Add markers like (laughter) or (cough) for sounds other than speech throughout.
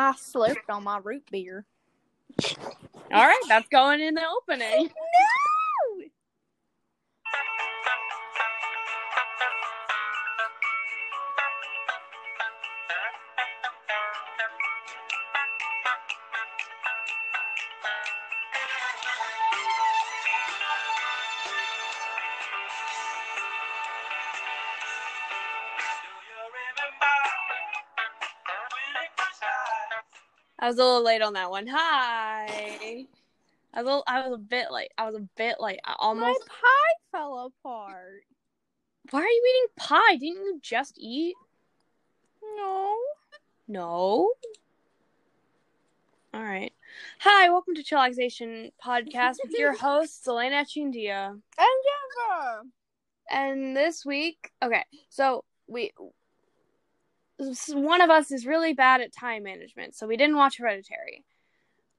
I slipped on my root beer. All right, that's going in the opening. (laughs) No! I was a little late on that one. Hi. I was a little, I was a bit late. I was a bit late. I My pie fell apart. Why are you eating pie? Didn't you just eat? No. No. All right. Hi, welcome to Chillaxation Podcast with your (laughs) hosts Elena Chindia. And Jennifer. And this week, okay, so we one of us is really bad at time management, so we didn't watch Hereditary.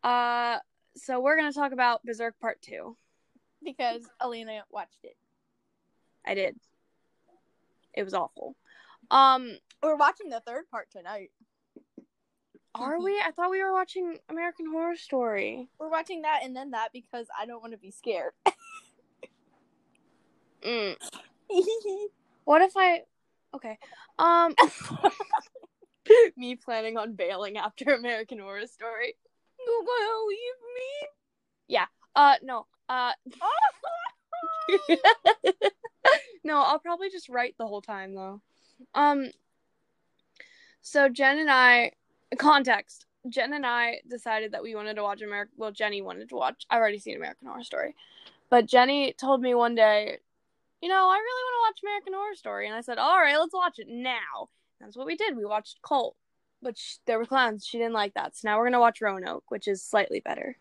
Uh, so we're gonna talk about Berserk Part Two. Because Alina watched it. I did. It was awful. Um, We're watching the third part tonight. are we? I thought we were watching American Horror Story. We're watching that and then that because I don't want to be scared. Mm. (laughs) What if I? Okay. Um, (laughs) me planning on bailing after American Horror Story. you gonna leave me? Yeah. Uh, no. Uh, (laughs) no, I'll probably just write the whole time though. Um so Jen and I context. Jen and I decided that we wanted to watch American well, Jenny wanted to watch I've already seen American Horror Story. But Jenny told me one day, you know, I really want to watch American Horror Story and I said, "All right, let's watch it now." That's what we did. We watched Cult. But sh- there were clowns. She didn't like that. So now we're going to watch Roanoke, which is slightly better.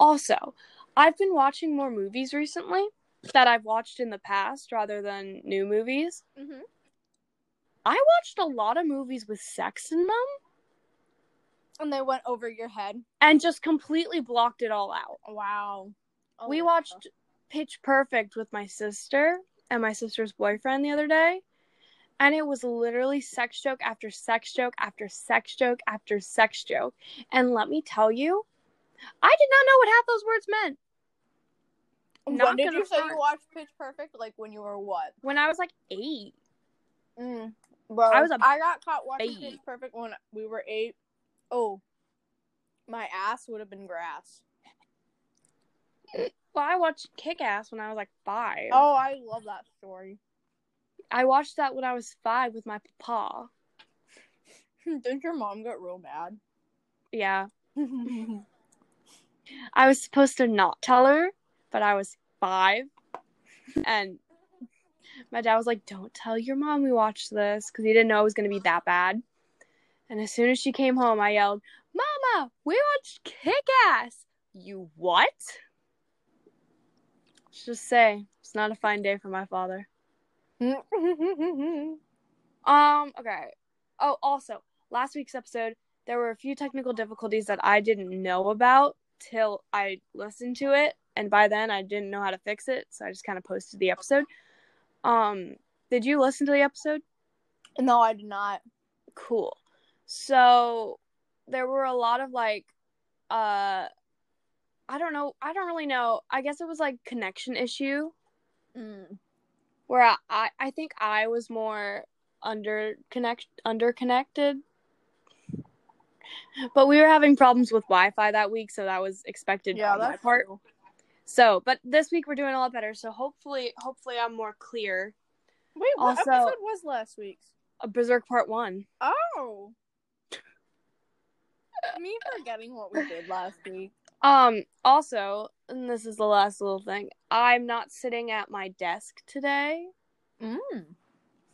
Also, I've been watching more movies recently that I've watched in the past rather than new movies. Mm-hmm. I watched a lot of movies with sex in them And they went over your head. and just completely blocked it all out. Wow. Oh, we watched Pitch Perfect with my sister and my sister's boyfriend the other day. And it was literally sex joke after sex joke after sex joke after sex joke. And let me tell you, I did not know what half those words meant. When not did you say you watched Pitch Perfect? Like when you were what? When I was like eight. Mm. Bro, I was a I got caught watching babe. Pitch Perfect when we were eight. Oh, my ass would have been grass. Well, I watched Kick Ass when I was like five. Oh, I love that story. I watched that when I was five with my papa. Hmm, didn't your mom get real mad? Yeah. (laughs) I was supposed to not tell her, but I was five. And my dad was like, Don't tell your mom we watched this because he didn't know it was going to be that bad. And as soon as she came home, I yelled, Mama, we watched Kick Ass. You what? Let's just say, it's not a fine day for my father. (laughs) Um, okay. Oh, also, last week's episode, there were a few technical difficulties that I didn't know about till I listened to it, and by then I didn't know how to fix it, so I just kind of posted the episode. Um, did you listen to the episode? no, I did not. Cool. So, there were a lot of like uh I don't know, I don't really know. I guess it was like connection issue Mm. where I, I, I think I was more under connect under connected. But we were having problems with Wi-Fi that week, so that was expected Yeah, on my part. true. So, but this week we're doing a lot better. So hopefully, hopefully I'm more clear. Wait, what Also- episode was last week's? A Berserk Part One. Oh. (laughs) Me forgetting what we did last week. Um. Also, and this is the last little thing. I'm not sitting at my desk today. Mm.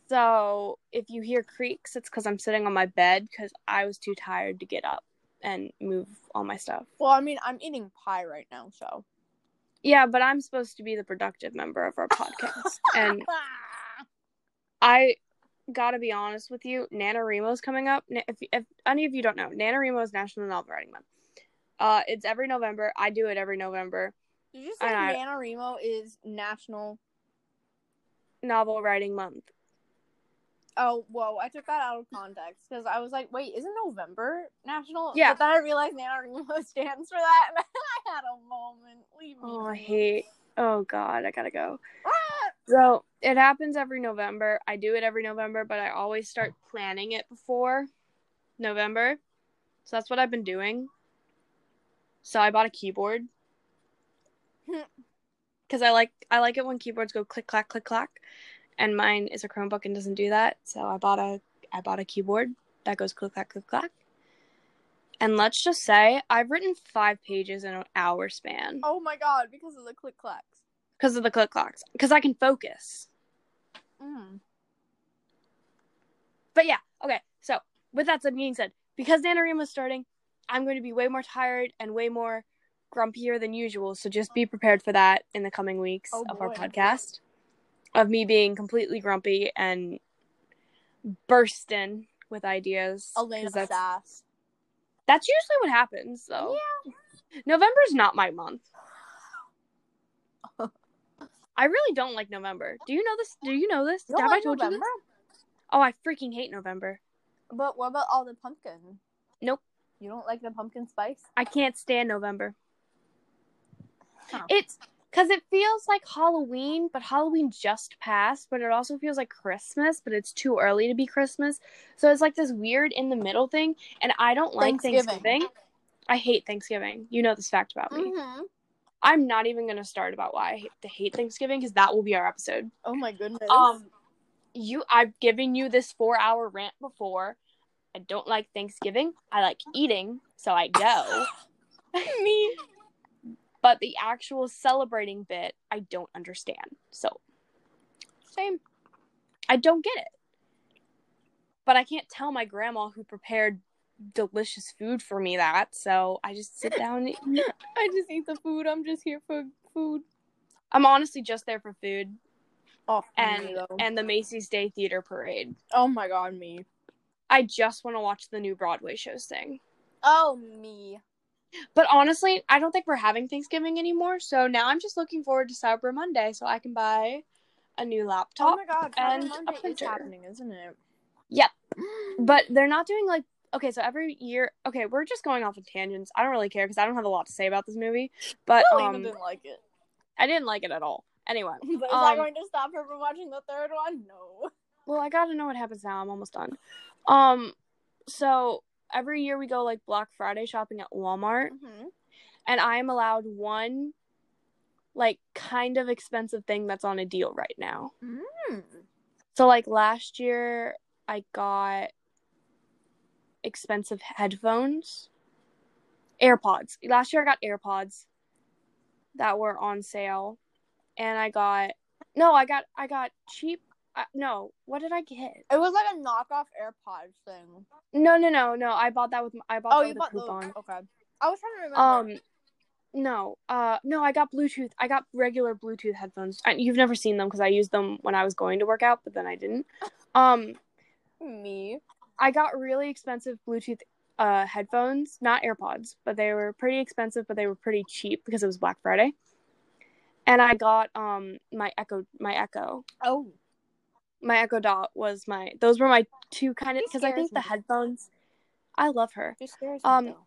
So if you hear creaks, it's because I'm sitting on my bed because I was too tired to get up and move all my stuff. Well, I mean, I'm eating pie right now, so. Yeah, but I'm supposed to be the productive member of our podcast. (laughs) and (laughs) I gotta be honest with you, NaNoWriMo's coming up. If, if any of you don't know, NaNoWriMo is National Novel Writing Month. Uh, it's every November. I do it every November. Did you say And I- NaNoWriMo is National? Novel Writing Month. Oh, whoa! I took that out of context because I was like, "Wait, isn't November national?" Yeah. But then I realized NaNoWriMo (laughs) stands for that, and (laughs) I had a moment. Leave me. Oh, I hate. Oh God, I gotta go. Ah! So it happens every November. I do it every November, but I always start planning it before November. So that's what I've been doing. So I bought a keyboard (laughs) because I like I like it when keyboards go click clack click clack, and mine is a Chromebook and doesn't do that. So I bought a I bought a keyboard that goes click clack click clack. And let's just say I've written five pages in an hour span Oh my god! Because of the click clacks. because of the click clacks. Because I can focus. Mm. But yeah, okay. So with that said, being said, because NaNoWriMo's starting, I'm going to be way more tired and way more grumpier than usual. So just be prepared for that in the coming weeks Oh, of our podcast, of me being completely grumpy and bursting with ideas. Elena that's, Sass. that's usually what happens. So November's not my month. (laughs) I really don't like November. Do you know this? Do you know this? You Have like I told you November? this? Oh, I freaking hate November. But what about all the pumpkin? Nope. You don't like the pumpkin spice? I can't stand November. Huh. It's because it feels like Halloween, but Halloween just passed, but it also feels like Christmas, but it's too early to be Christmas. So it's like this weird in the middle thing, and I don't like Thanksgiving. Thanksgiving. I hate Thanksgiving. You know this fact about me. Mm-hmm. I'm not even going to start about why I hate, hate Thanksgiving because that will be our episode. Oh my goodness. Um, you, I've given you this four hour rant before. I don't like Thanksgiving. I like eating, so I go. (laughs) me. but the actual celebrating bit I don't understand. So Same. I don't get it. But I can't tell my grandma who prepared delicious food for me that, so I just sit down and eat. (laughs) I just eat the food. I'm just here for food. I'm honestly just there for food Oh, and though. and the Macy's Day Theater Parade. oh my god, me. I just want to watch the new Broadway shows thing. Oh me. But honestly, I don't think we're having Thanksgiving anymore, so now I'm just looking forward to Cyber Monday so I can buy a new laptop. Oh my god, and Cyber a Monday is happening, isn't it? Yep. But they're not doing like okay, so every year okay, we're just going off of tangents. I don't really care because I don't have a lot to say about this movie. But Really um, didn't like it. I didn't like it at all. Anyway, (laughs) But is that um, going to stop her from watching the third one? No. Well, I gotta know what happens now. I'm almost done. Um, so every year we go like Black Friday shopping at Walmart, Mm-hmm. and I am allowed one like kind of expensive thing that's on a deal right now. Mm. So like last year I got expensive headphones. AirPods. Last year I got AirPods that were on sale and I got No, I got I got cheap uh, no, what did I get? It was like a knockoff AirPods thing. No, no, no, no. I bought that with I bought Oh, that you with bought coupon. those? Okay. I was trying to remember. Um no. Uh no, I got Bluetooth. I got regular Bluetooth headphones. I, you've never seen them because I used them when I was going to work out, but then I didn't. (laughs) Um me. I got really expensive Bluetooth uh, headphones, not AirPods, but they were pretty expensive, but they were pretty cheap because it was Black Friday. And I got um my Echo, my Echo, Oh. My Echo Dot was my. Those were my two kind of because I think the headphones. I love her. She scares Um, though.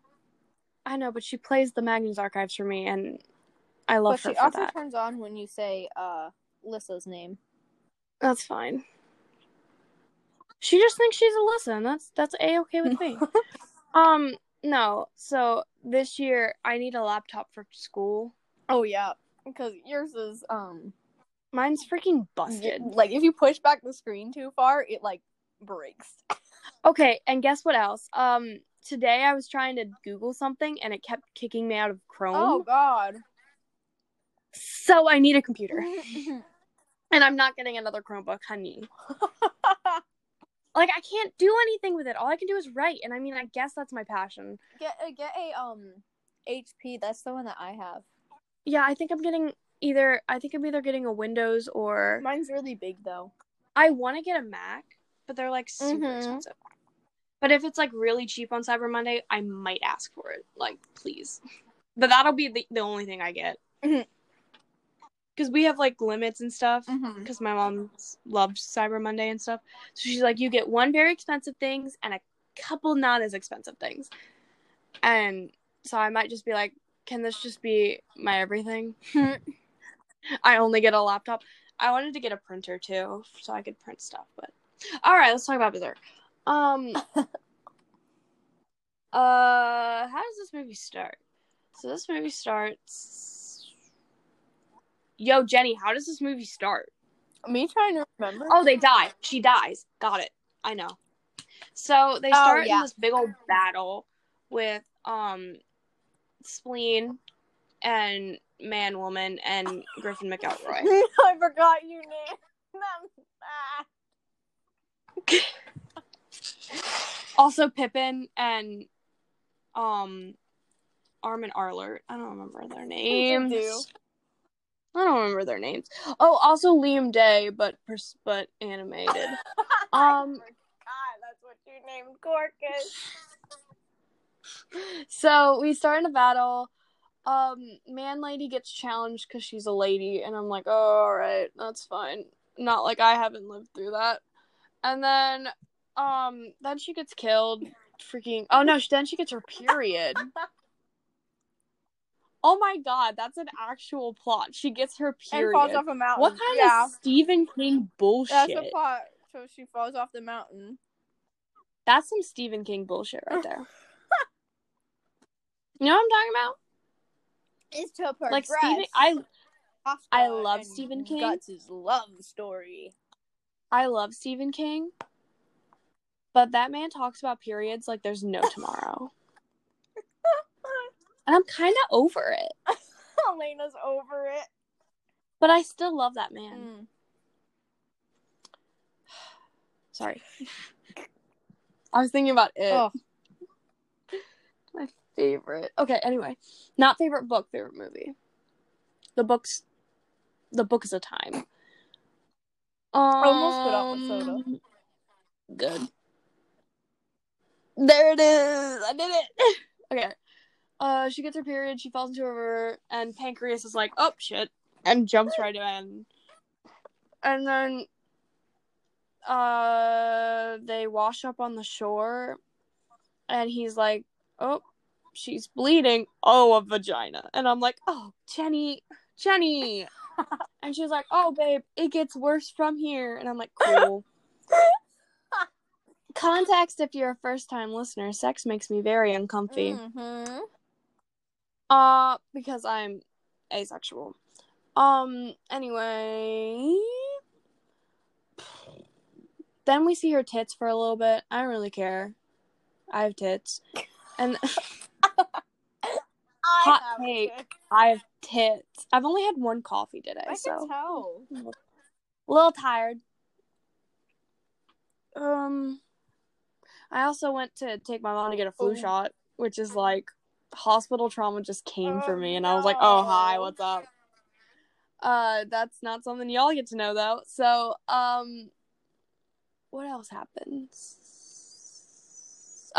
I know, but she plays the Magnus Archives for me, and I love But her she also that. turns on when you say uh Lissa's name. That's fine. She just thinks she's Alyssa, and that's that's a okay with me. (laughs) um, no. So this year I need a laptop for school. Oh yeah, because yours is um Mine's freaking busted. like if you push back the screen too far, it like breaks. (laughs) Okay, and guess what else? Um, today I was trying to Google something and it kept kicking me out of Chrome. Oh god. So I need a computer, (laughs) and I'm not getting another Chromebook, honey. (laughs) Like I can't do anything with it. All I can do is write, and I mean, I guess that's my passion. get a, get a um HP. That's the one that I have. Yeah, I think I'm getting either. I think I'm either getting a Windows or Mine's really big though. I want to get a Mac, but they're like super Mhm. expensive. But if it's like really cheap on Cyber Monday, I might ask for it. Like, please. But that'll be the, the only thing I get. Mm-hmm. Because we have like limits and stuff mm-hmm. because my mom loves Cyber Monday and stuff. So she's like, you get one very expensive things and a couple not as expensive things. And so I might just be like, can this just be my everything? Hmm. I only get a laptop. I wanted to get a printer too, so I could print stuff. But all right, let's talk about Berserk. Um, (laughs) uh, how does this movie start? So this movie starts. Yo, Jenny, how does this movie start? Me trying to remember. Oh, they die. She dies. Got it. I know. So they Oh, start yeah. in this big old battle with um Spleen and Man Woman and Griffin McElroy. (laughs) I forgot you named them. Ah. also Pippin and um Armin Arlert. I don't remember their names. do. I don't remember their names. Oh, also Liam Day, but but animated. (laughs) (laughs) Um, God, that's what you named Corkus. so we start in a battle. Um, man lady gets challenged because she's a lady, and I'm like, oh, all right, that's fine. Not like I haven't lived through that. And then, um, then she gets killed. Freaking! Oh no! Then she gets her period. (laughs) oh my god, that's an actual plot. She gets her period. And falls off a mountain. what kind yeah. of Stephen King bullshit? That's a plot. So she falls off the mountain. That's some Stephen King bullshit right there. (laughs) you know what I'm talking about? Is to progress. Like Stephen, I Kafka I love and Stephen King. Guts' love story. I love Stephen King, but that man talks about periods like there's no (laughs) tomorrow, and I'm kind of over it. (laughs) Elena's over it. But I still love that man. Mm. (sighs) Sorry, (laughs) I was thinking about it. Oh, My favorite. Okay, anyway, not favorite book, favorite movie. The books, the book is a time. Almost put out with soda. Um, Good. There it is. I did it. (laughs) okay. Uh, she gets her period. She falls into a river, and Pancreas is like, "Oh shit," and jumps right in. And then, uh, they wash up on the shore, and he's like, "Oh, she's bleeding. Oh, a vagina." And I'm like, "Oh, Jenny, Jenny." (laughs) and she's like, "Oh, babe, it gets worse from here." And I'm like, "Cool." (laughs) Context if you're a first time listener, sex makes me very uncomfy. mhm. Uh because I'm asexual. Um anyway, then we see her tits for a little bit. I don't really care. I have tits. And (laughs) Hot take. I have tits. I've only had one coffee today, I so can tell. a little tired. Um, I also went to take my mom to get a flu Oh. shot, which is like hospital trauma just came for Oh, me, and I was like, "Oh, hi, what's up?" Uh, that's not something y'all get to know though. So, um, what else happens?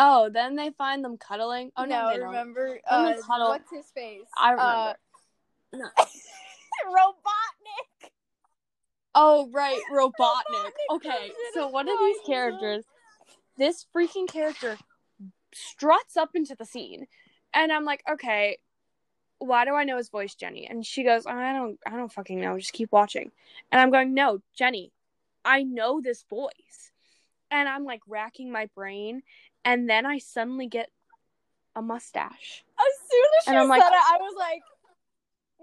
Oh, then they find them cuddling. Oh no, no, remember uh, cuddle. what's his face? I remember. No. Uh, (laughs) Robotnik. Oh right, Robotnik. Robotnik Okay, so one of these characters, this freaking character, struts up into the scene, and I'm like, okay, why do I know his voice, Jenny? And she goes, I don't, I don't fucking know. Just keep watching. And I'm going, no, Jenny, I know this voice, and I'm like racking my brain, and then I suddenly get a mustache. As soon as she And I'm said it, I was like,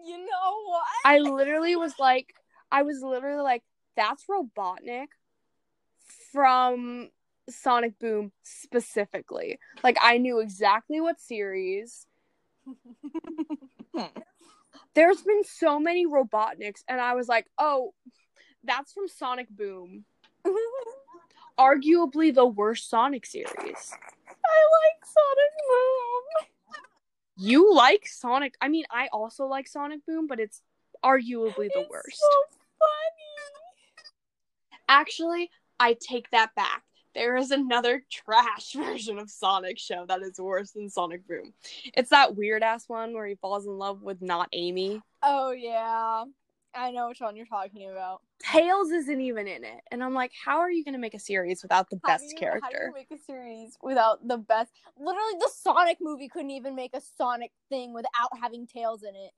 you know what? I literally was like, I was literally like, that's Robotnik from Sonic Boom specifically. Like, I knew exactly what series. (laughs) There's been so many Robotniks, and I was like, oh, that's from Sonic Boom. (laughs) Arguably the worst Sonic series. I like Sonic Boom. You like Sonic? I mean, I also like Sonic Boom, but it's arguably the It's worst. So funny. Actually, I take that back. There is another trash (laughs) version of Sonic Show that is worse than Sonic Boom. It's that weird ass one where he falls in love with not Amy. Oh yeah. I know which one you're talking about. Tails isn't even in it. And I'm like, how are you going to make a series without the How best you- How do character? you make a series without the best? Literally, the Sonic movie couldn't even make a Sonic thing without having Tails in it.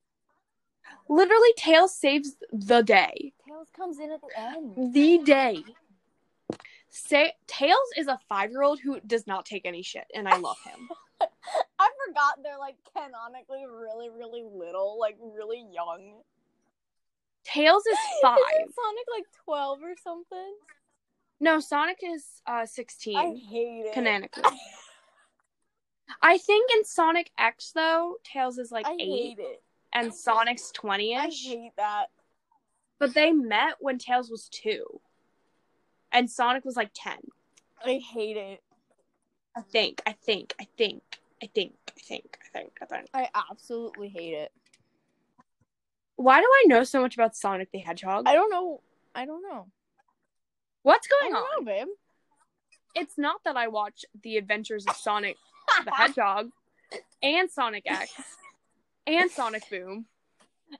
Literally, Tails saves the day. Tails comes in at the end. The day. Say Tails is a five year old who does not take any shit, and I love him. (laughs) I forgot they're like canonically really, really little, like really young. Tails is (laughs) five. Isn't Sonic like twelve or something? No, Sonic is uh I 16 hate it. canonically. (laughs) I think in Sonic X though, Tails is like I eight hate it. and Sonic's twenty I hate that. But they met when Tails was two. And Sonic was like ten. I hate it. I think. I think. I think. I think. I think. I think. I think. I absolutely hate it. Why do I know so much about Sonic the Hedgehog? I don't know. I don't know. What's I going don't on? know, babe. It's not that I watch The Adventures of Sonic (laughs) the Hedgehog and Sonic X and Sonic Boom.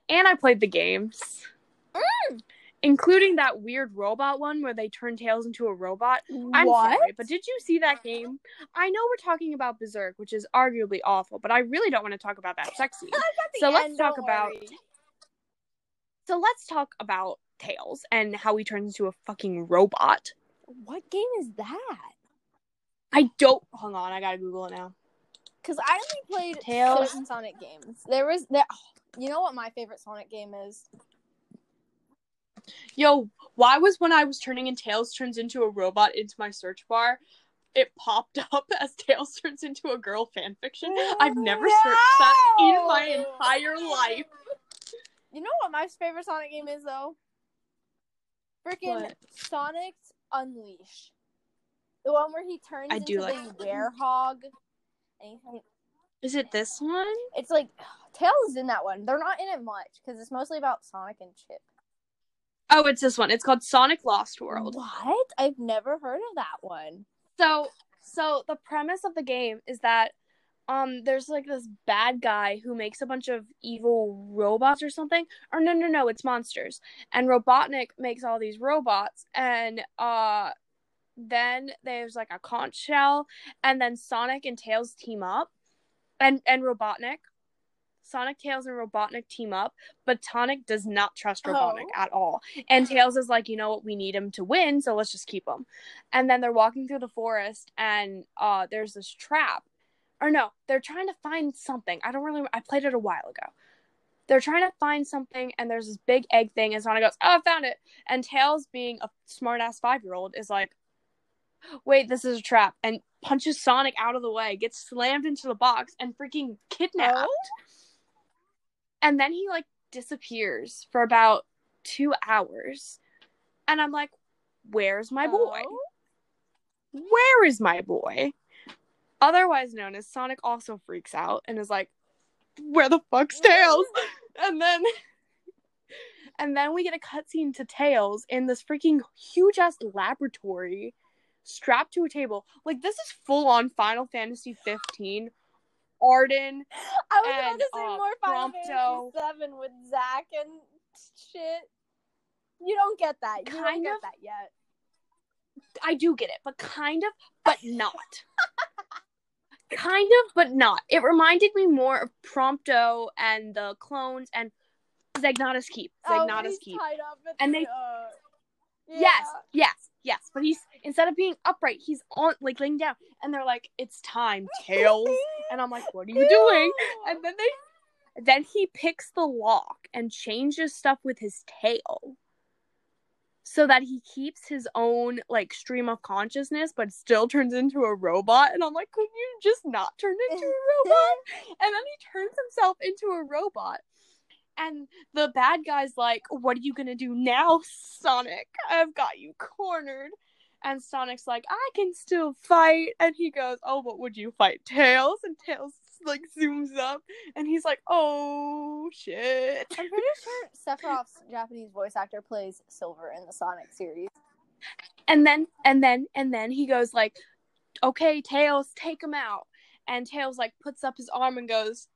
And I played the games. Mm. Including that weird robot one where they turn Tails into a robot. I'm what? sorry, but did you see that game? I know we're talking about Berserk, which is arguably awful, but I really don't want to talk about that sex scene. At the So let's talk about- worry. So let's talk about Tails and how he turns into a fucking robot. What game is that? I don't. Hold on, I gotta Google it now. Because I only played Tails. certain Sonic games. There was there. You know what my favorite Sonic game is? Yo, why was when I was turning in Tails turns into a robot into my search bar, it popped (laughs) up as Tails turns into a girl fanfiction? I've never searched that in my entire life. You know what my favorite Sonic game is though? Freaking What? Sonic Unleashed. The one where he turns I into do like the werehog. Turns- Is it this one? it's like Tails is in that one. They're not in it much because it's mostly about Sonic and Chip. Oh, it's this one. It's called Sonic Lost World. What? I've never heard of that one. So, so the premise of the game is that um there's like this bad guy who makes a bunch of evil robots or something. Or no, no, no, it's monsters. And Robotnik makes all these robots and uh then there's like a conch shell and then Sonic and Tails team up and and Robotnik Sonic, Tails, and Robotnik team up, but Sonic does not trust Robotnik Oh. at all. And Tails is like, you know what, we need him to win, so let's just keep him. And then they're walking through the forest, and uh, there's this trap. Or no, they're trying to find something. I don't really. I played it a while ago. They're trying to find something, and there's this big egg thing, and Sonic goes, "Oh, I found it!" And Tails, being a smart ass five year old, is like, "Wait, this is a trap!" and punches Sonic out of the way, gets slammed into the box, and freaking kidnapped Oh? and then he like disappears for about two hours and i'm like where's my boy Oh? where is my boy otherwise known as sonic also freaks out and is like where the fuck's tails (laughs) and then and then we get a cutscene to tails in this freaking huge ass laboratory strapped to a table like this is full on final fantasy 15 Ardyn I was about to say uh, more Final Prompto. Fantasy Seven with Zack and shit. You don't get that. You don't Kind get of. that yet. I do get it, but kind of, but not. (laughs) kind of, but not. It reminded me more of Prompto and the clones and Zegnautus Keep. Oh, Zegnautus he's Keep. And the, they- uh, Yes, yeah. yes, yes. But he's instead of being upright, he's on like laying down, and they're like, "It's time, (laughs) Tails," and I'm like, "What are you doing?" And then they, then he picks the lock and changes stuff with his tail, so that he keeps his own like stream of consciousness, but still turns into a robot. And I'm like, could you just not turn into a robot? (laughs) and then he turns himself into a robot. And the bad guy's like, What are you gonna do now, Sonic? I've got you cornered. And Sonic's like, I can still fight. And he goes, Oh, but would you fight Tails? And Tails like zooms up and he's like, Oh shit. I'm pretty sure Sephiroth's Japanese voice actor plays Silver in the Sonic series. And then and then and then he goes like, Okay, Tails, take him out. And Tails like puts up his arm and goes,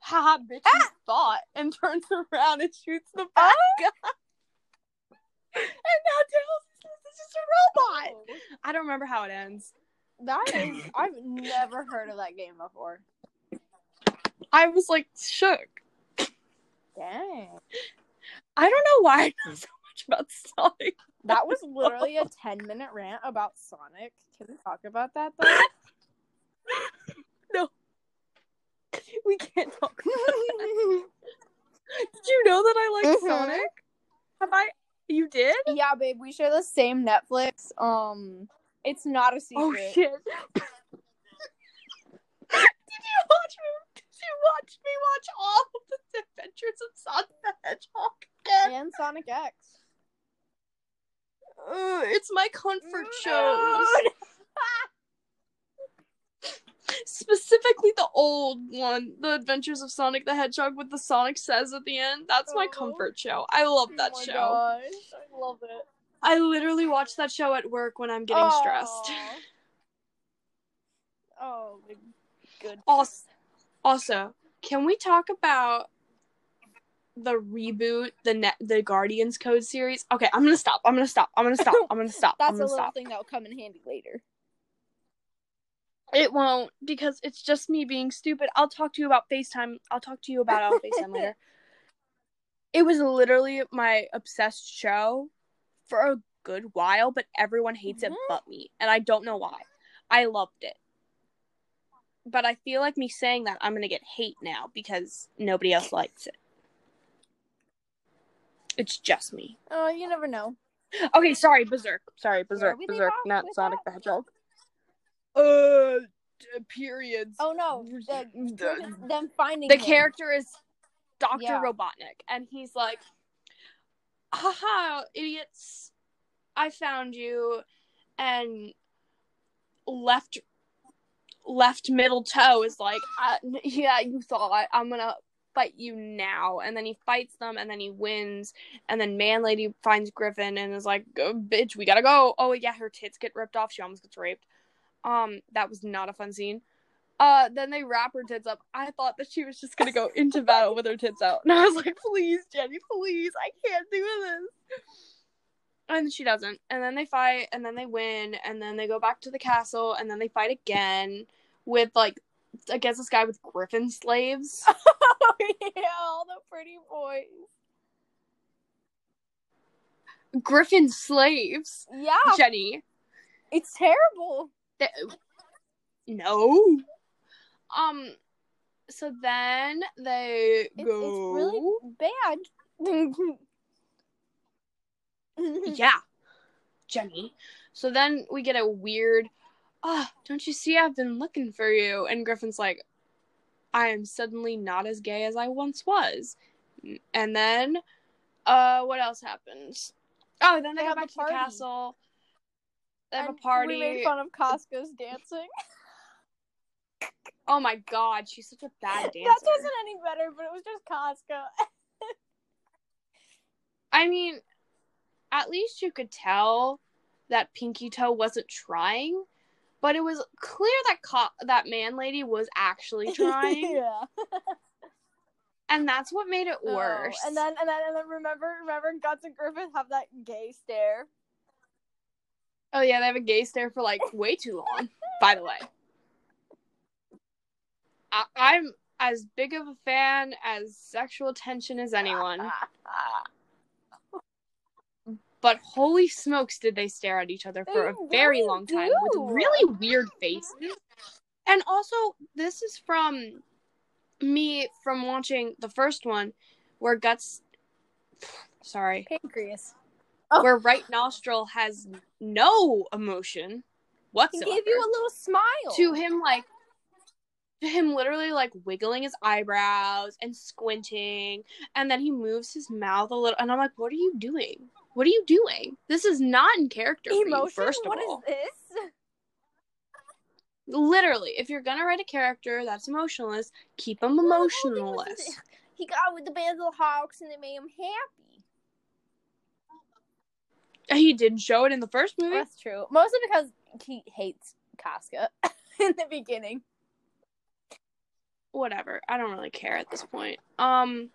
haha, bitch, you ah! thought, and (laughs) turns around and shoots the ah! bad guy. and now Tails is just a robot. Oh. I don't remember how it ends. That is, I've never heard of that game before. I was like shook. Dang. I don't know why I know so much about Sonic. That was (laughs) literally a 10 minute rant about Sonic. Can we talk about that though? no. We can't talk about that. Did you know that I like Mhm. Sonic? Have I? You did? yeah, babe, we share the same Netflix. Um, it's not a secret. Oh shit! (laughs) did you watch me? You watch me watch all of the Adventures of Sonic the Hedgehog again? And Sonic X. Uh, it's my comfort shows. (laughs) Specifically the old one, The Adventures of Sonic the Hedgehog with the Sonic says at the end. That's my Oh. comfort show. I love that oh my show. Gosh, I love it. I literally watch that show at work when I'm getting stressed. (laughs) Oh, good. Also, also, can we talk about the reboot, the net, the Guardians Code series? Okay, I'm gonna stop. I'm gonna stop. I'm gonna stop. I'm gonna stop. (laughs) I'm That's a gonna little stop. thing that will come in handy later. It won't because it's just me being stupid. I'll talk to you about FaceTime. I'll talk to you about it on FaceTime later. (laughs) It was literally my obsessed show for a good while, but everyone hates it Mhm. but me. And I don't know why. I loved it. But I feel like me saying that I'm gonna get hate now because nobody else likes it. It's just me. Oh, you never know. Okay, sorry, Berserk. Sorry, Berserk. we Berserk, not Sonic that? the Hedgehog. Uh, periods. Oh no, the, The- them finding the him. character is Dr. Yeah. Robotnik, and he's like, haha, idiots, I found you, and left left middle toe is like, uh, yeah, you thought, I'm gonna fight you now, and then he fights them, and then he wins, and then Man Lady finds Griffin and is like, bitch, we gotta go. Oh yeah, her tits get ripped off, she almost gets raped. Um, that was not a fun scene. Uh, then they wrap her tits up. I thought that she was just gonna go into battle with her tits out, (laughs) and I was like, "Please, Jenny, please, I can't do this." And she doesn't. And then they fight, and then they win, and then they go back to the castle, and then they fight again with like against this guy with griffin slaves. (laughs) oh yeah, all the pretty boys. griffin slaves, Yeah, Jenny. it's terrible. No. Um. So then they It's, go. it's really bad. (laughs) yeah, Jenny. So then we get a weird, ah, don't you see I've been looking for you? And Griffin's like, I am suddenly not as gay as I once was. And then, uh, what else happens? Oh, then they, They go have back a to the castle. They have And a party. We made fun of Casca's dancing. (laughs) Oh my god, she's such a bad dancer. That wasn't any better, but it was just Casca. (laughs) I mean, at least you could tell that Pinky Toe wasn't trying, but it was clear that co- that man lady was actually (laughs) trying, yeah. and that's what made it Oh, worse. and then and then and then remember remember Guts and Griffith have that gay stare. oh yeah, they have a gay stare for like way too long. by the way, I- I'm as big of a fan as sexual tension as anyone, (laughs) but holy smokes, did they stare at each other for They a very really long time do. with really weird faces. And also, this is from me from watching the first one where Guts, sorry, Pancreas. Oh. where right nostril has no emotion He whatsoever. gave you a little smile. to him like to him literally like wiggling his eyebrows and squinting and then he moves his mouth a little and I'm like what are you doing what are you doing this is not in character for you, first of What all is this? literally if you're gonna write a character that's emotionless keep him emotionless He got with the band Basil Hawks and it made him happy. he didn't show it in the first movie That's true. Mostly because he hates Casca (laughs) in the beginning. whatever. I don't really care at this point. Um,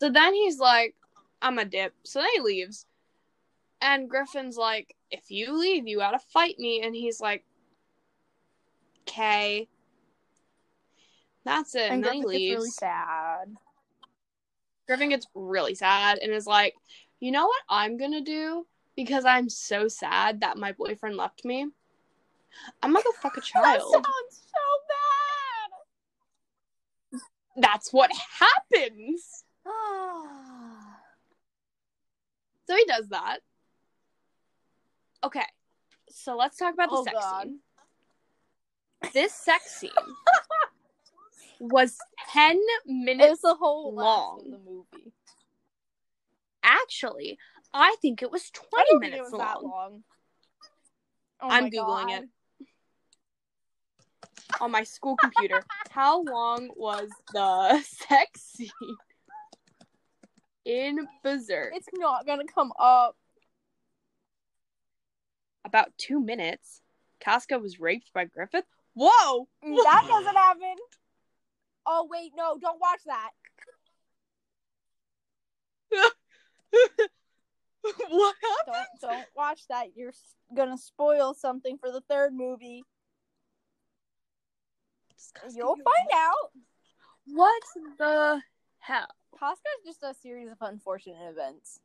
so then he's like, I'm a dip. So then he leaves. And Griffin's like, if you leave, you gotta fight me. And he's like, okay. That's it. And, And then he Griffin gets really sad. Griffin gets really sad and is like, you know what I'm gonna do? Because I'm so sad that my boyfriend left me. I'm gonna go fuck a (laughs) child. That sounds so bad. That's what happens. (sighs) So he does that. Okay. So let's talk about the Oh, sex God. scene. This sex scene (laughs) was 10 minutes it's the whole long. of the movie. actually. I think it was 20 I don't think minutes was long. that long. Oh I'm Googling God. it. on my school computer. (laughs) How long was the (laughs) sex scene in Berserk? It's not gonna come up. About two minutes. Casca was raped by Griffith. Whoa! Mm, that doesn't happen. Oh wait, no, don't watch that. (laughs) what happened? Don't don't watch that. You're gonna spoil something for the third movie. You'll find out. What the hell? Casca is just a series of unfortunate events.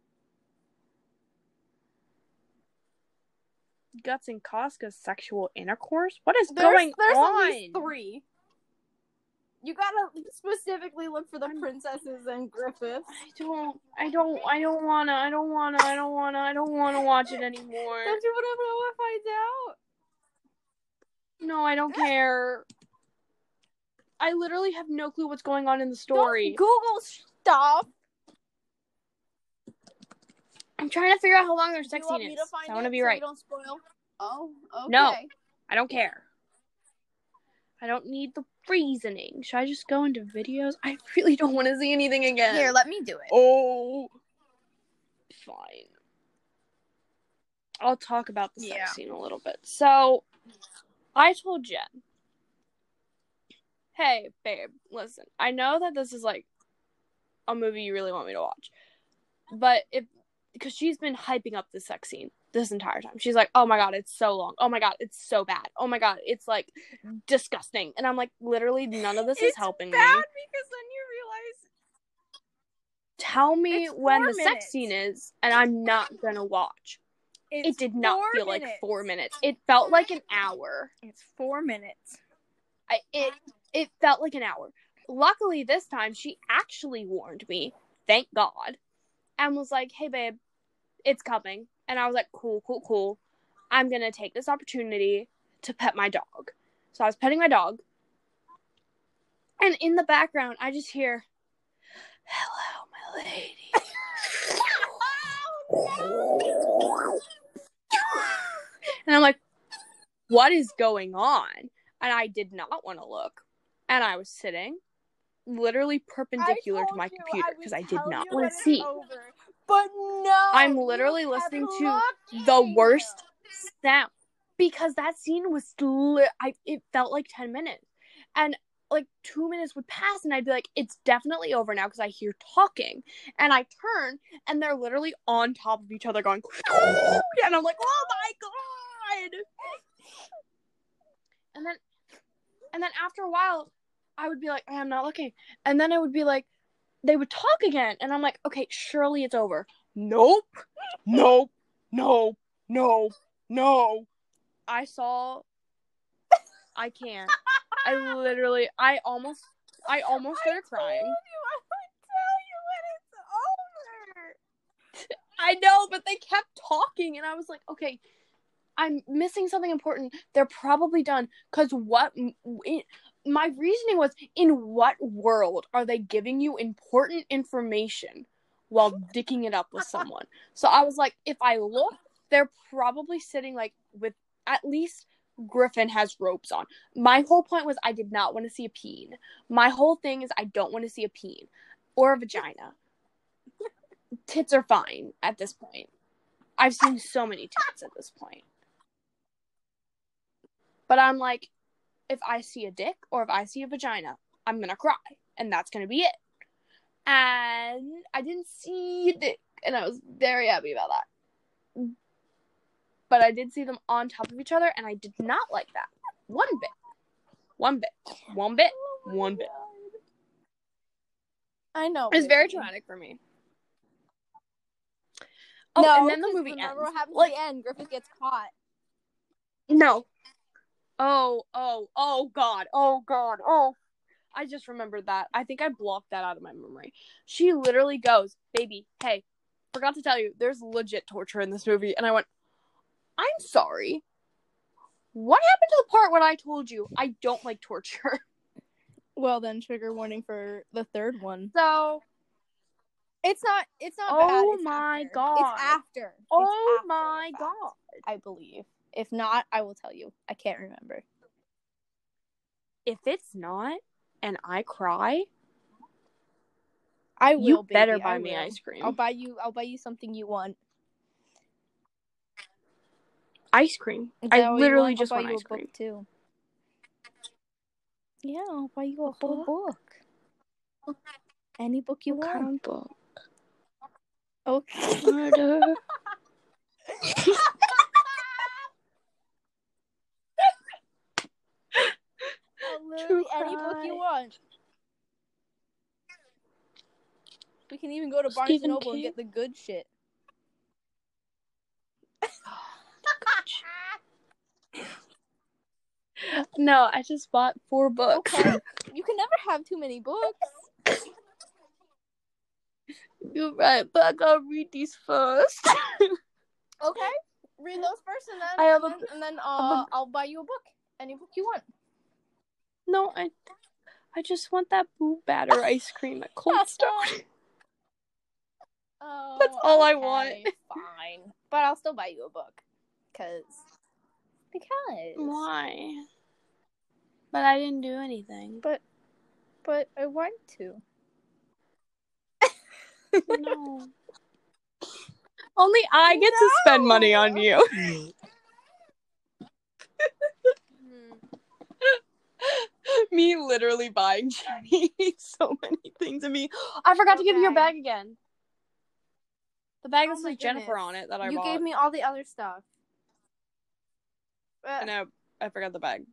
Guts and Casca's sexual intercourse? What is There's, going there's on? least three. You gotta specifically look for the princesses and Griffith. I don't I don't I don't wanna I don't wanna I don't wanna I don't wanna watch it anymore. Don't you want to know what finds out? No, I don't care. I literally have no clue what's going on in the story. Don't Google stuff. I'm trying to figure out how long their sex scene is. I want to be so right. Don't spoil. Oh, okay. No. I don't care. I don't need the reasoning. Should I just go into videos? I really don't want to see anything again. Here, let me do it. Oh, fine. I'll talk about the sex Yeah. scene a little bit. So, I told Jen, "Hey, babe, listen. I know that this is like a movie you really want me to watch, but if because she's been hyping up the sex scene this entire time. She's like, "Oh my god, it's so long. Oh my god, it's so bad. Oh my god, it's like disgusting." And I'm like, literally, none of this is helping bad me. because then you realize Tell me when four the sex scene is, and I'm not gonna watch. it's it did not feel like four minutes. It felt like an hour. It's four minutes. I, it it felt like an hour. Luckily, this time she actually warned me. Thank God, and was like, "Hey, babe, it's coming." And I was like, "Cool, cool, cool. I'm gonna take this opportunity to pet my dog." So I was petting my dog, and in the background, I just hear, "Hello, my lady." And I'm like, what is going on? And I did not want to look. And I was sitting literally perpendicular to my computer because I did not want to see over. But no, I'm literally listening to the worst sound because that scene was li- I it felt like 10 minutes. And like 2 minutes would pass and I'd be like it's definitely over now because I hear talking. And I turn and they're literally on top of each other going (laughs) and I'm like, "Oh my god." And then and then after a while I would be like, I'm not looking. And then it would be like they would talk again and I'm like, "Okay, surely it's over." Nope. Nope. Nope. No. No. I saw I can't. I literally I almost I almost started I crying. you I would tell you when it's over. (laughs) I know, but they kept talking, and I was like, okay, I'm missing something important. They're probably done. Because what my reasoning was in what world are they giving you important information while dicking it up with someone? So I was like, if I look, they're probably sitting like with at least Griffin has ropes on. My whole point was I did not want to see a peen. My whole thing is I don't want to see a peen or a vagina tits are fine at this point. I've seen so many tits at this point. But I'm like, if I see a dick or if I see a vagina, I'm gonna cry, and that's gonna be it. And I didn't see a dick, and I was very happy about that. But I did see them on top of each other, and I did not like that one bit. One bit. One bit. One bit. I know. It's very traumatic for me. Oh, no, and then the movie remember ends. what happens Like- at the end? Griffith gets caught. No. Oh, oh, oh god. Oh god. Oh. I just remembered that. I think I blocked that out of my memory. She literally goes, "Baby, hey, forgot to tell you, there's legit torture in this movie." And I went, "I'm sorry. What happened to the part when I told you I don't like torture?" (laughs) Well, then trigger warning for the third one. So, It's not. It's not Oh bad. It's my after. God. It's after. It's oh after my god. I believe. If not, I will tell you. I can't remember. If it's not and I cry, I will. you baby, better buy me ice cream. I'll buy you. I'll buy you something you want. ice cream. I literally want? just want you ice a book cream. too. Yeah, I'll buy you a whole book. Any book you What kind want. of book? Okay. (laughs) Murder. Literally any book you want. We can even go to Barnes and Stephen Noble and get the good shit. (laughs) no, I just bought four books. Okay. you can never have too many books. (laughs) You're right, but I gotta read these first. (laughs) Okay. Read those first and then I have and a- then, and then uh, a- I'll buy you a book. Any book you want. No, I, I just want that boo batter ice cream at Cold Stone. Oh, (laughs) That's all I oh, want. Fine, but I'll still buy you a book, cause because. Why? But I didn't do anything. But but I want to. No. (laughs) Only I get to spend money on (laughs) you. (laughs) me literally buying Jenny (laughs) so many things and me. I forgot to give you your bag again. The bag Oh says Jennifer goodness. on it that I you bought. gave me all the other stuff. I know. I forgot the bag.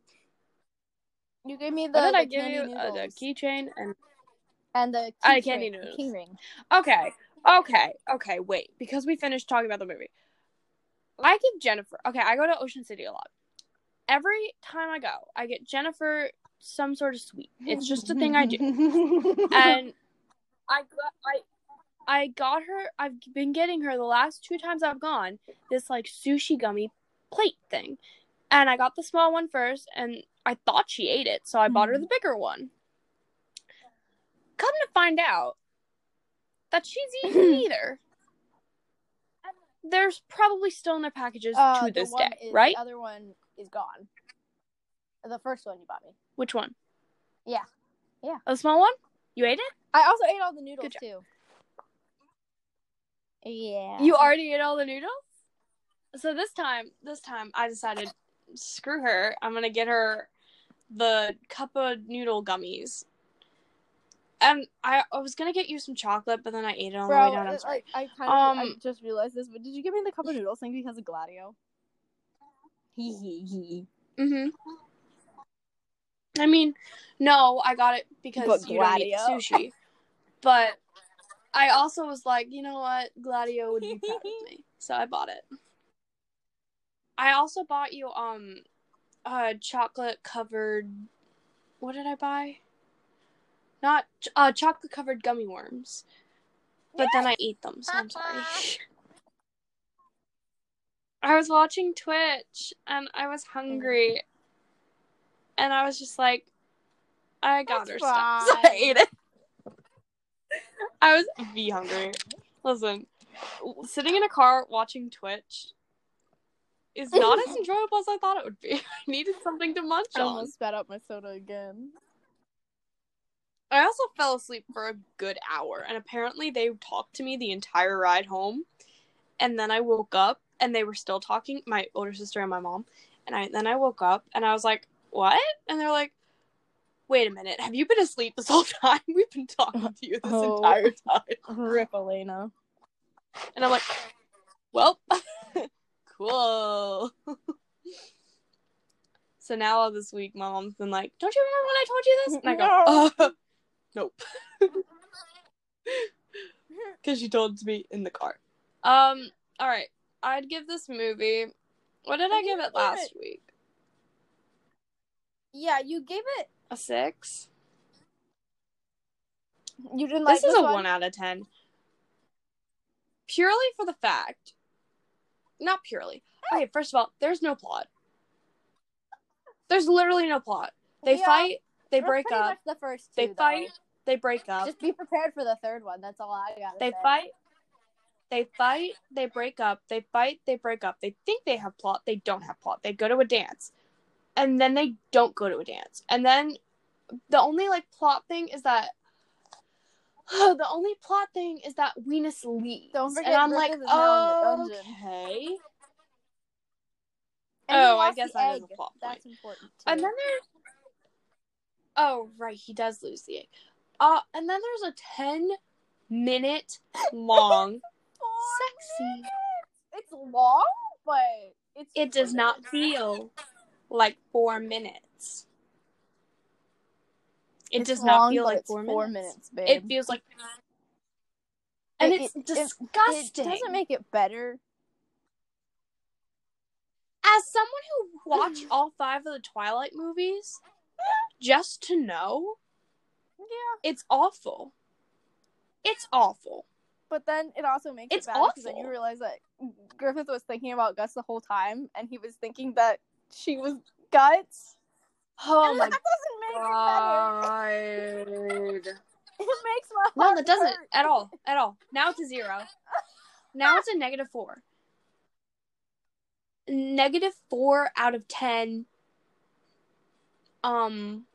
you gave me the, What did the I give you? Uh, the keychain and and the Uh, key candy ring, noodles. key ring. Okay. Okay. Okay. Wait. Because we finished talking about the movie. I give Jennifer. Okay. I go to Ocean City a lot. Every time I go, I get Jennifer some sort of sweet. It's just a thing I do. (laughs) And I got I I got her. I've been getting her the last two times I've gone this like sushi gummy plate thing, and I got the small one first, and I thought she ate it, so I bought her the bigger one. Come to find out that she's eaten (clears throat) neither. There's probably still in their packages Uh, to this day, is- right? The other one is gone. The first one you bought me. Which one? Yeah. Yeah. A small one. You ate it. I also ate all the noodles too. Yeah. You already ate all the noodles? So this time, this time I decided, screw her. I'm gonna get her the cup of noodle gummies. And I, I was gonna get you some chocolate, but then I ate it on Bro, the way down. I'm sorry. I, I kind of I Um, just realized this, but did you give me the cup of noodles thing because of Gladio? Hee hee hee. hmm I mean, no, I got it because But you don't eat sushi. But I also was like, you know what, Gladio would be proud of me, so I bought it. I also bought you um, a chocolate covered. What did I buy? Not uh, chocolate covered gummy worms. But then I ate them, so I'm sorry. (laughs) I was watching Twitch and I was hungry. And I was just like, I got That's her stuff. (laughs) So I ate it. I was V hungry. Listen, sitting in a car watching Twitch is not as (laughs) enjoyable as I thought it would be. (laughs) I needed something to munch I on. almost spat out my soda again. I also fell asleep for a good hour, and apparently they talked to me the entire ride home. And then I woke up, and they were still talking. My older sister and my mom, and I then I woke up, and I was like, "What?" And they're like, wait a minute, have you been asleep this whole (laughs) time? We've been talking to you this Oh. entire time. (laughs) Rip Elena. And I'm like, well, (laughs) cool. so now all this week, my mom's been like, don't you remember when I told you this? And I go, uh, nope. Because she told it to me in the car. Um, all right. I'd give this movie. What did I did give it last week? Yeah, you gave it. A six. You didn't like this is a one out of ten. Purely for the fact, not purely. Okay, first of all, there's no plot. There's literally no plot. They Yeah, fight. They break up. the first They two, fight. They break up. Just be prepared for the third one. That's all I got. They fight. They fight. They break up. They fight. They break up. They think they have plot. They don't have plot. They go to a dance, and then they don't go to a dance. And then the only like plot thing is that (sighs) the only plot thing is that Venus leaves. Don't forget and I'm Griffith like, is now in the okay. And Oh, I guess that is a plot point. That's important. Too. And then there's oh right, he does lose the egg. Uh, and then there's a ten minute long (laughs) sex scene. It's long, but it's. It does not feel like four minutes. It It's does long, not feel like four, four minutes. minutes, babe. It feels like, and It- it's it- disgusting. It doesn't make it better. As someone who (sighs) watched all five of the Twilight movies, just to know, Yeah, it's awful. It's awful. but then it also makes It's it bad because then you realize that Griffith was thinking about Guts the whole time, and he was thinking that she was Guts. Oh and my that doesn't make it better. god. (laughs) It makes my No, heart that doesn't hurt. at all. At all. Now it's a zero. Now it's a negative four. Negative four out of ten. Um,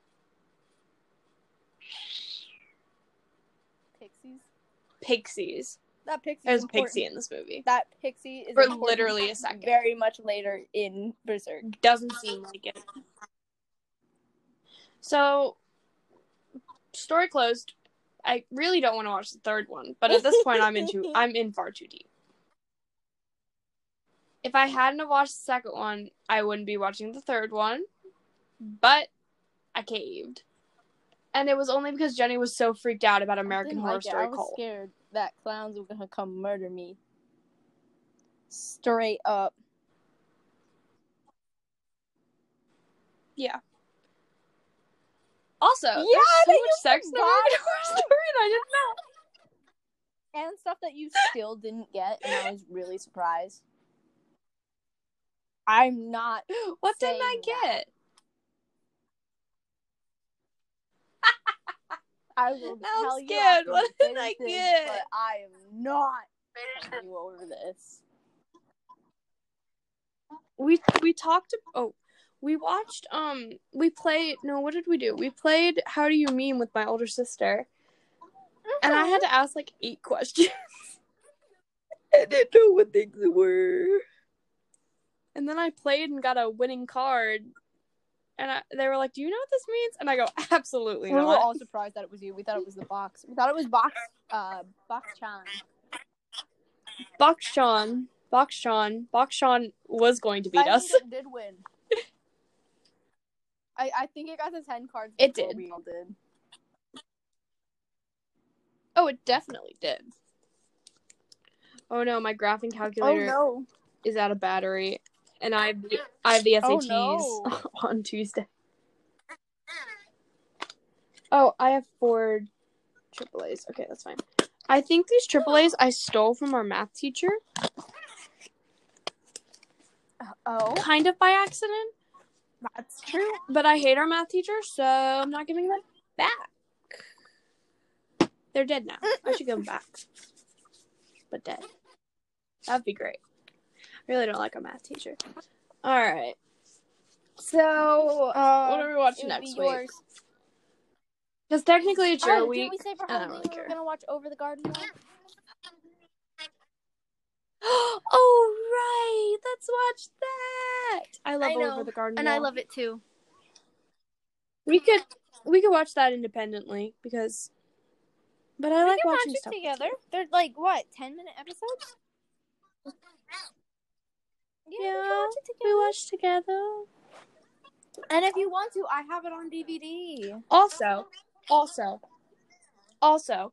Pixies. pixies. That pixie. There's a pixie in this movie. That pixie is For literally a second. Very much later in Berserk. Doesn't seem like it. So, story closed. I really don't want to watch the third one, but at this point, I'm into. I'm in far too deep. If I hadn't have watched the second one, I wouldn't be watching the third one. But I caved, and it was only because Jenny was so freaked out about American Horror like it. Story I was Cult. scared that clowns were gonna come murder me. Straight up. Yeah. Also, Yeah, there's so much sex in forgot. Horror Story, and I didn't know. And stuff that you still didn't get, and I was really surprised. I'm not. What didn't I get? (laughs) I will Now I'm tell you scared. What we did I get? But I am not telling you over this. We we talked. About oh, we watched. Um, we played. No, what did we do? We played. How do you mean with my older sister? And I had to ask like eight (laughs) questions. I didn't know what things were. And then I played and got a winning card. And I, they were like, "Do you know what this means?" And I go, "Absolutely We were all surprised that it was you. We thought it was the box. We thought it was box. Uh, box Chan. Box Sean, Box Sean, Box Sean was going to beat I us. it (laughs) did win. I I think it got the ten cards. It did. We all did. Oh, it definitely did. Oh no, my graphing calculator Oh calculator no! is out of battery, and I have the, I have the Oh, SATs no. (laughs) on Tuesday. Oh, I have four AAA's. Okay, that's fine. I think these AAA's I stole from our math teacher, Uh Oh, kind of by accident. that's true. But I hate our math teacher, so I'm not giving them back. They're dead now. I should give them back. But dead. That'd be great. I really don't like our math teacher. All right. So, Uh, what are we watching next be week? Because technically it's your Oh, week. Didn't we say for I don't Halloween really we care. were gonna watch Over the Garden Wall? (gasps) oh right, let's watch that. I love I know, Over the Garden And I love it too. We could we could watch that independently because. But I We like can watching watch it stuff together. They're like what, ten minute episodes? Yeah, Yeah, watch it We together. watch together. And if you want to, I have it on DVD. Also, also, also,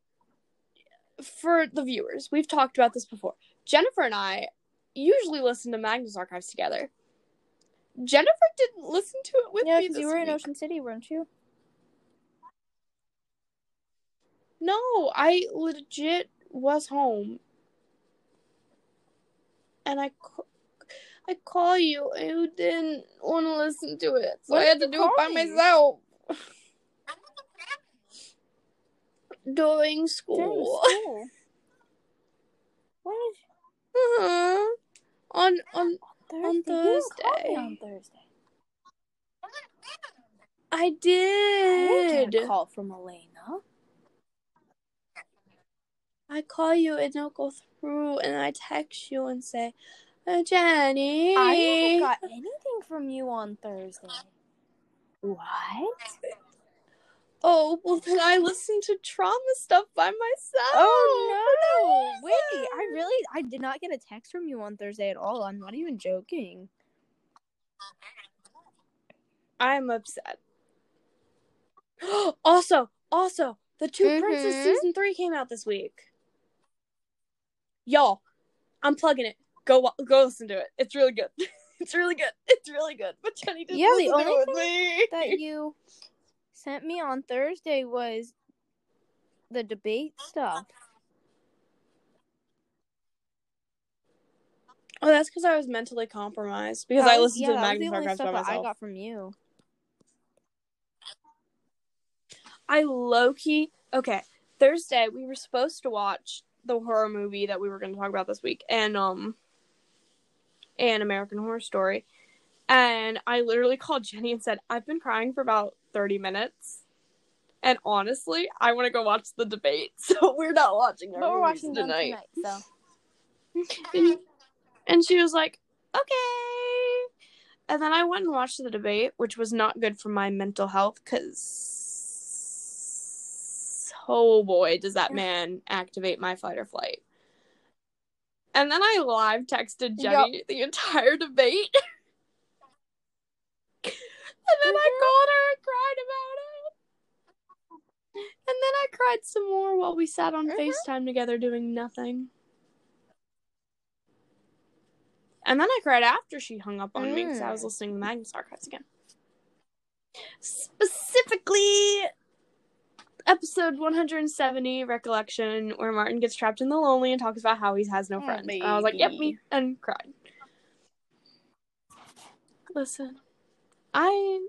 for the viewers, we've talked about this before. Jennifer and I usually listen to Magnus Archives together. Jennifer didn't listen to it with Yeah, me because you were in. Ocean City, weren't you? No, I legit was home, and I, I call you, and you didn't want to listen to it, so When I had to do it by myself (laughs) during school. During school. When Uh-huh. On on Thursday? On You didn't call me Thursday. on Thursday. I I didn't get a call from Elena. I call you and it'll go through, and I text you and say, uh, Jenny. I haven't got anything from you on Thursday. What? Oh, well, then I listened to trauma stuff by myself. Oh no! Wait, I really I did not get a text from you on Thursday at all. I'm not even joking. I'm upset. (gasps) also, also, the Two Princes Mhm. season three came out this week. Y'all, I'm plugging it. Go go listen to it. It's really good. (laughs) It's really good. It's really good. But Jenny didn't Yeah, the listen to only it with me. (laughs) That you sent me on Thursday was the debate stuff. Oh, that's because I was mentally compromised because I listened yeah, to the that was Magnus only Archives by that I got from you. I low key okay. Thursday we were supposed to watch the horror movie that we were going to talk about this week, and um, and American Horror Story, and I literally (laughs) called Jenny and said I've been crying for about thirty minutes, and honestly, I want to go watch the debate, (laughs) so we're not watching. But we're watching tonight. tonight, so And, and she was like, okay. And then I went and watched the debate, which was not good for my mental health because, oh boy, does that man activate my fight or flight. And then I live texted Jenny the entire debate. (laughs) and then I called her and cried about it. And then I cried some more while we sat on Mhm. FaceTime together doing nothing. And then I cried after she hung up on me because I was Mm. listening to Magnus Archives again. Specifically, episode 170, Recollection, where Martin gets trapped in the lonely and talks about how he has no Oh, friends. And I was like, yep, me, and cried. Listen, I.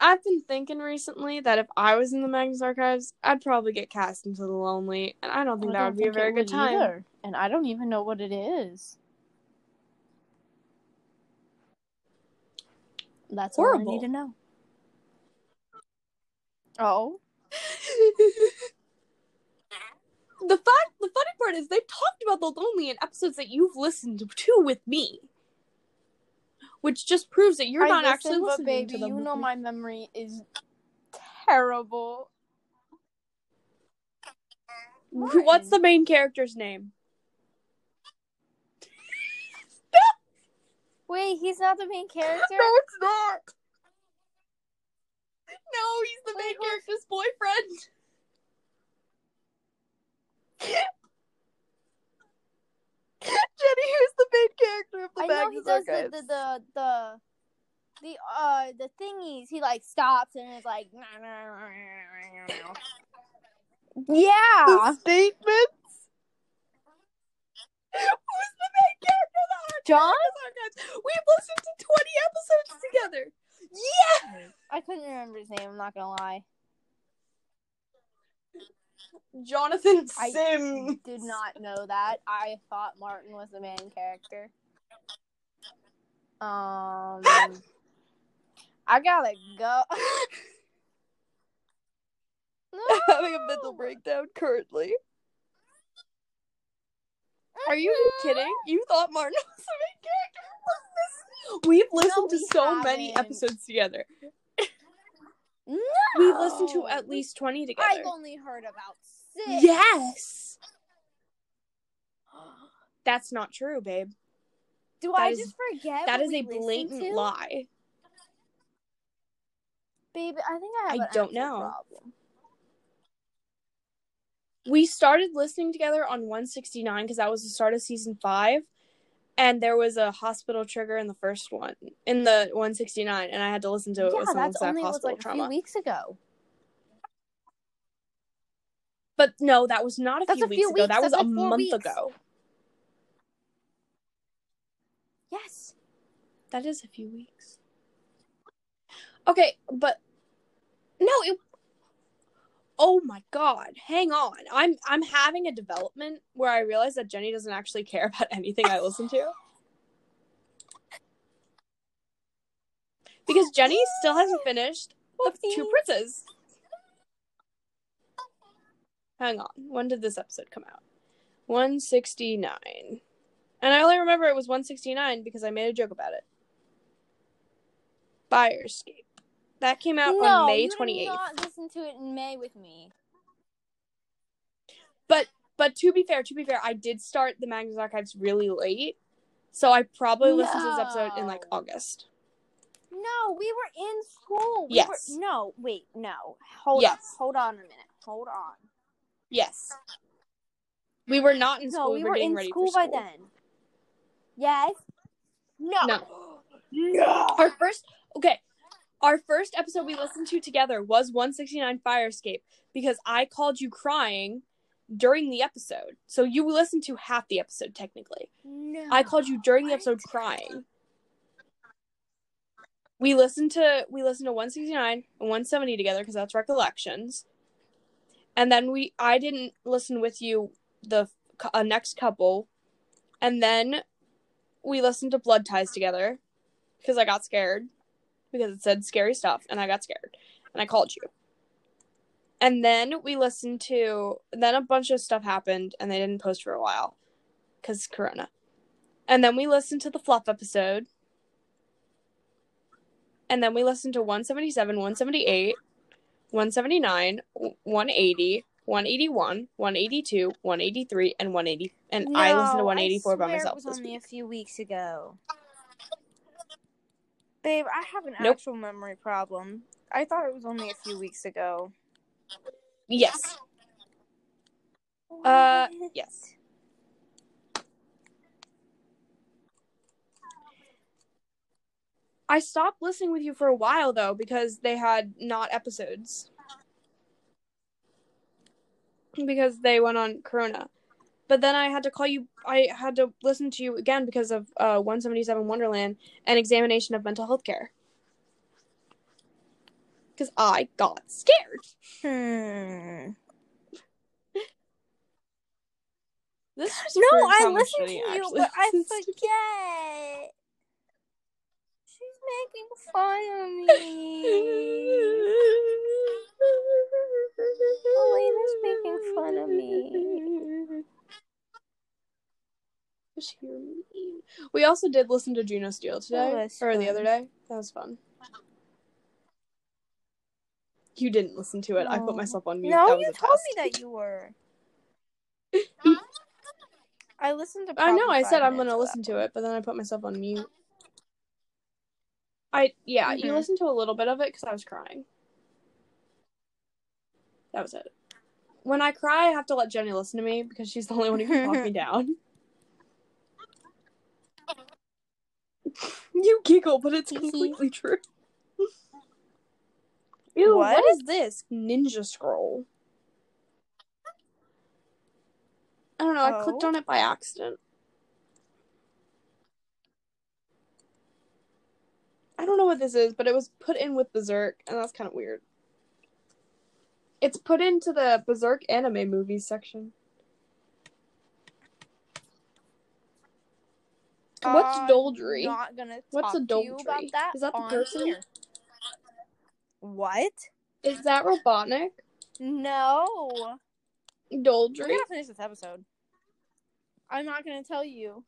I've been thinking recently that if I was in the Magnus Archives, I'd probably get cast into the Lonely, and I don't think oh, I that don't would be a very good time. either. And I don't even know what it is. That's all I Horrible. need to know. Oh, the fact the funny part is they've talked about the lonely in episodes that you've listened to with me which just proves that you're I not actually listening baby, to them you know my memory is terrible. What's the main character's name Wait, he's not the main (laughs) character. No, it's not no he's the main character's boyfriend Jenny, who's the main character of the I know he does the, the the the the uh the thingies. He like stops and is like. Yeah. the statements. Who's the main character of the John? Archives? We've listened to 20 episodes together. Yeah! I couldn't remember his name. I'm not gonna lie. Jonathan I Did not know that. I thought Martin was the main character. Um, I gotta go. I'm (laughs) (laughs) having a mental breakdown currently. Are you kidding? (laughs) You thought Martin was the main character? (laughs) We've listened to we so many haven't. episodes together. No. We've listened to at least 20 together. I've only heard about six. Yes. (gasps) That's not true, babe. Do That I is- just forget? That is a blatant to? lie. Babe, I think I have I don't know. problem. We started listening together on 169 because that was the start of season five. And there was a hospital trigger in the first one, in the 169, and I had to listen to it yeah, with someone that's only was hospital like a few weeks ago. But no, that was not a That's few a weeks few ago. weeks, That was that's a month weeks. ago. Yes. That is a few weeks. Okay, but no, it Oh my god, hang on. I'm I'm having a development where I realize that Jenny doesn't actually care about (laughs) anything I listen to. Because Jenny still hasn't finished the two princes. Hang on. When did this episode come out? 169. And I only remember it was 169 because I made a joke about it. Fire Escape. That came out no, on May 28th. did not listen to it in May with me. But but to be fair, to be fair, I did start the Magnus Archives really late. So I probably listened to this episode in like August. No, we were in school. We Yes. Were, no, wait, no. Hold Yes. on. Hold on a minute. Hold on. Yes. We were not in school. no, we, we were in ready school for by then. Yes. No. No. (gasps) No. Our first okay. Our first episode we listened to together was 169 Fire Escape because I called you crying during the episode. So you listened to half the episode technically. No. I called you during the episode crying. We listened to we listened to 169 and 170 together because that's recollections. And then we I didn't listen with you the uh, next couple. And then we listened to Blood Ties together because I got scared because it said scary stuff and I got scared and I called you. And then we listened to then a bunch of stuff happened and they didn't post for a while cuz corona. And then we listened to the fluff episode. And then we listened to 177, 178, 179, 180, 181, 182, 183, and 180. And I listened to No, 184 by myself It was only week. a few weeks ago. Babe, I have an Nope. actual memory problem. I thought it was only a few weeks ago. Yes. Uh, yes. I stopped listening with you for a while though because they had not episodes. Because they went on Corona. But then I had to call you I had to listen to you again because of uh 177 Wonderland and examination of mental health care. Cuz I got scared. Hmm. This (gasps) was No, I listened to you, actually but I forget. (laughs) She's making fun of me. (laughs) Elena's making fun of me. Is she mean? We also did listen to Juno Steel today, that's or the other day. That was fun. You didn't listen to it. I put myself on mute. No, you told test. me that you were. (laughs) I listened to. I know. I said I'm gonna listen to it, but then I put myself on mute. I yeah, you Mhm. listened to a little bit of it because I was crying. That was it. When I cry, I have to let Jenny listen to me because she's the only one who can talk me (laughs) down. (laughs) you giggle, but it's completely true. Ew, what What? is this? Ninja scroll. I don't know, I clicked Oh. on it by accident. I don't know what this is, but it was put in with Berserk, and that's kind of weird. It's put into the Berserk anime movies section. What's I'm Doldrey? Not gonna What's a to you about Doldrey? that. Is that the person? here. What? Is that Robotnik? No. Doldrey. We Doldrey? gotta finish this episode. I'm not gonna tell you.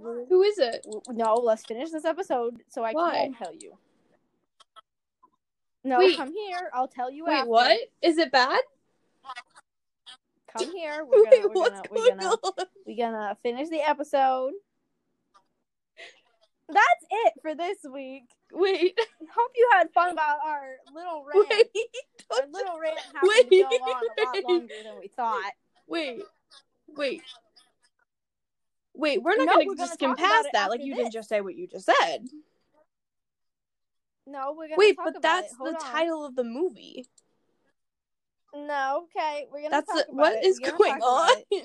Who is it? No, let's finish this episode so I Why? can tell you. No, Wait. come here. I'll tell you Wait, after. what? Is it bad? Come here. (laughs) We're Wait, gonna, we're what's gonna, we're going gonna, on? we're gonna finish the episode. That's it for this week. Wait, Hope you had fun about our little rant. wait, Our little rant happened to go Wait, on a lot wait. longer than we thought. wait, wait. Wait, we're not No, gonna we're gonna just skim past that. Like you this. didn't just say what you just said. No, we're gonna Wait, talk but that's. The on. title of the movie. No, okay, we're gonna That's talk the, about what it. is gonna going on? (laughs) I'm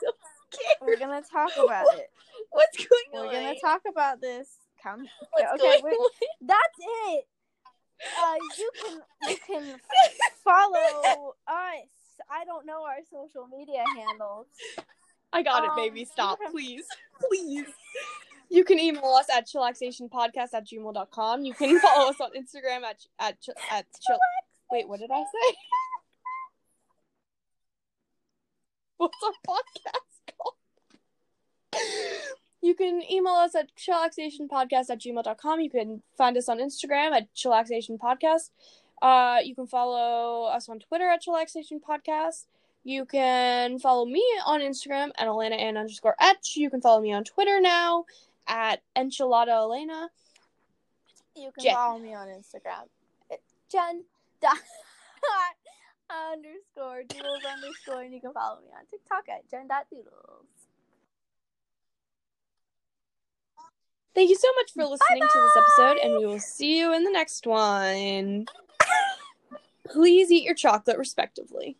so scared. We're gonna talk about it. (laughs) What's going on? We're gonna talk about this. Come. (laughs) What's okay, going we're- on? (laughs) That's it. Uh, you can you can follow us. I don't know our social media handles. I got it, Um, baby. Stop, please. Please. You can email us at chillaxationpodcast at gmail.com. You can follow us on Instagram at at at chill. Wait, what did I say? What's our podcast? You can email us at chillaxationpodcast at gmail.com. You can find us on Instagram at chillaxationpodcast. Uh, you can follow us on Twitter at chillaxationpodcast. You can follow me on Instagram at Elena Ann underscore Etch. You can follow me on Twitter now at Enchilada Elena. You can Jen. follow me on Instagram. It's Jen dot (laughs) underscore doodles underscore, and you can follow me on TikTok at Jen dot doodles. Thank you so much for listening to this episode, and we will see you in the next one. (laughs) Please eat your chocolate respectively.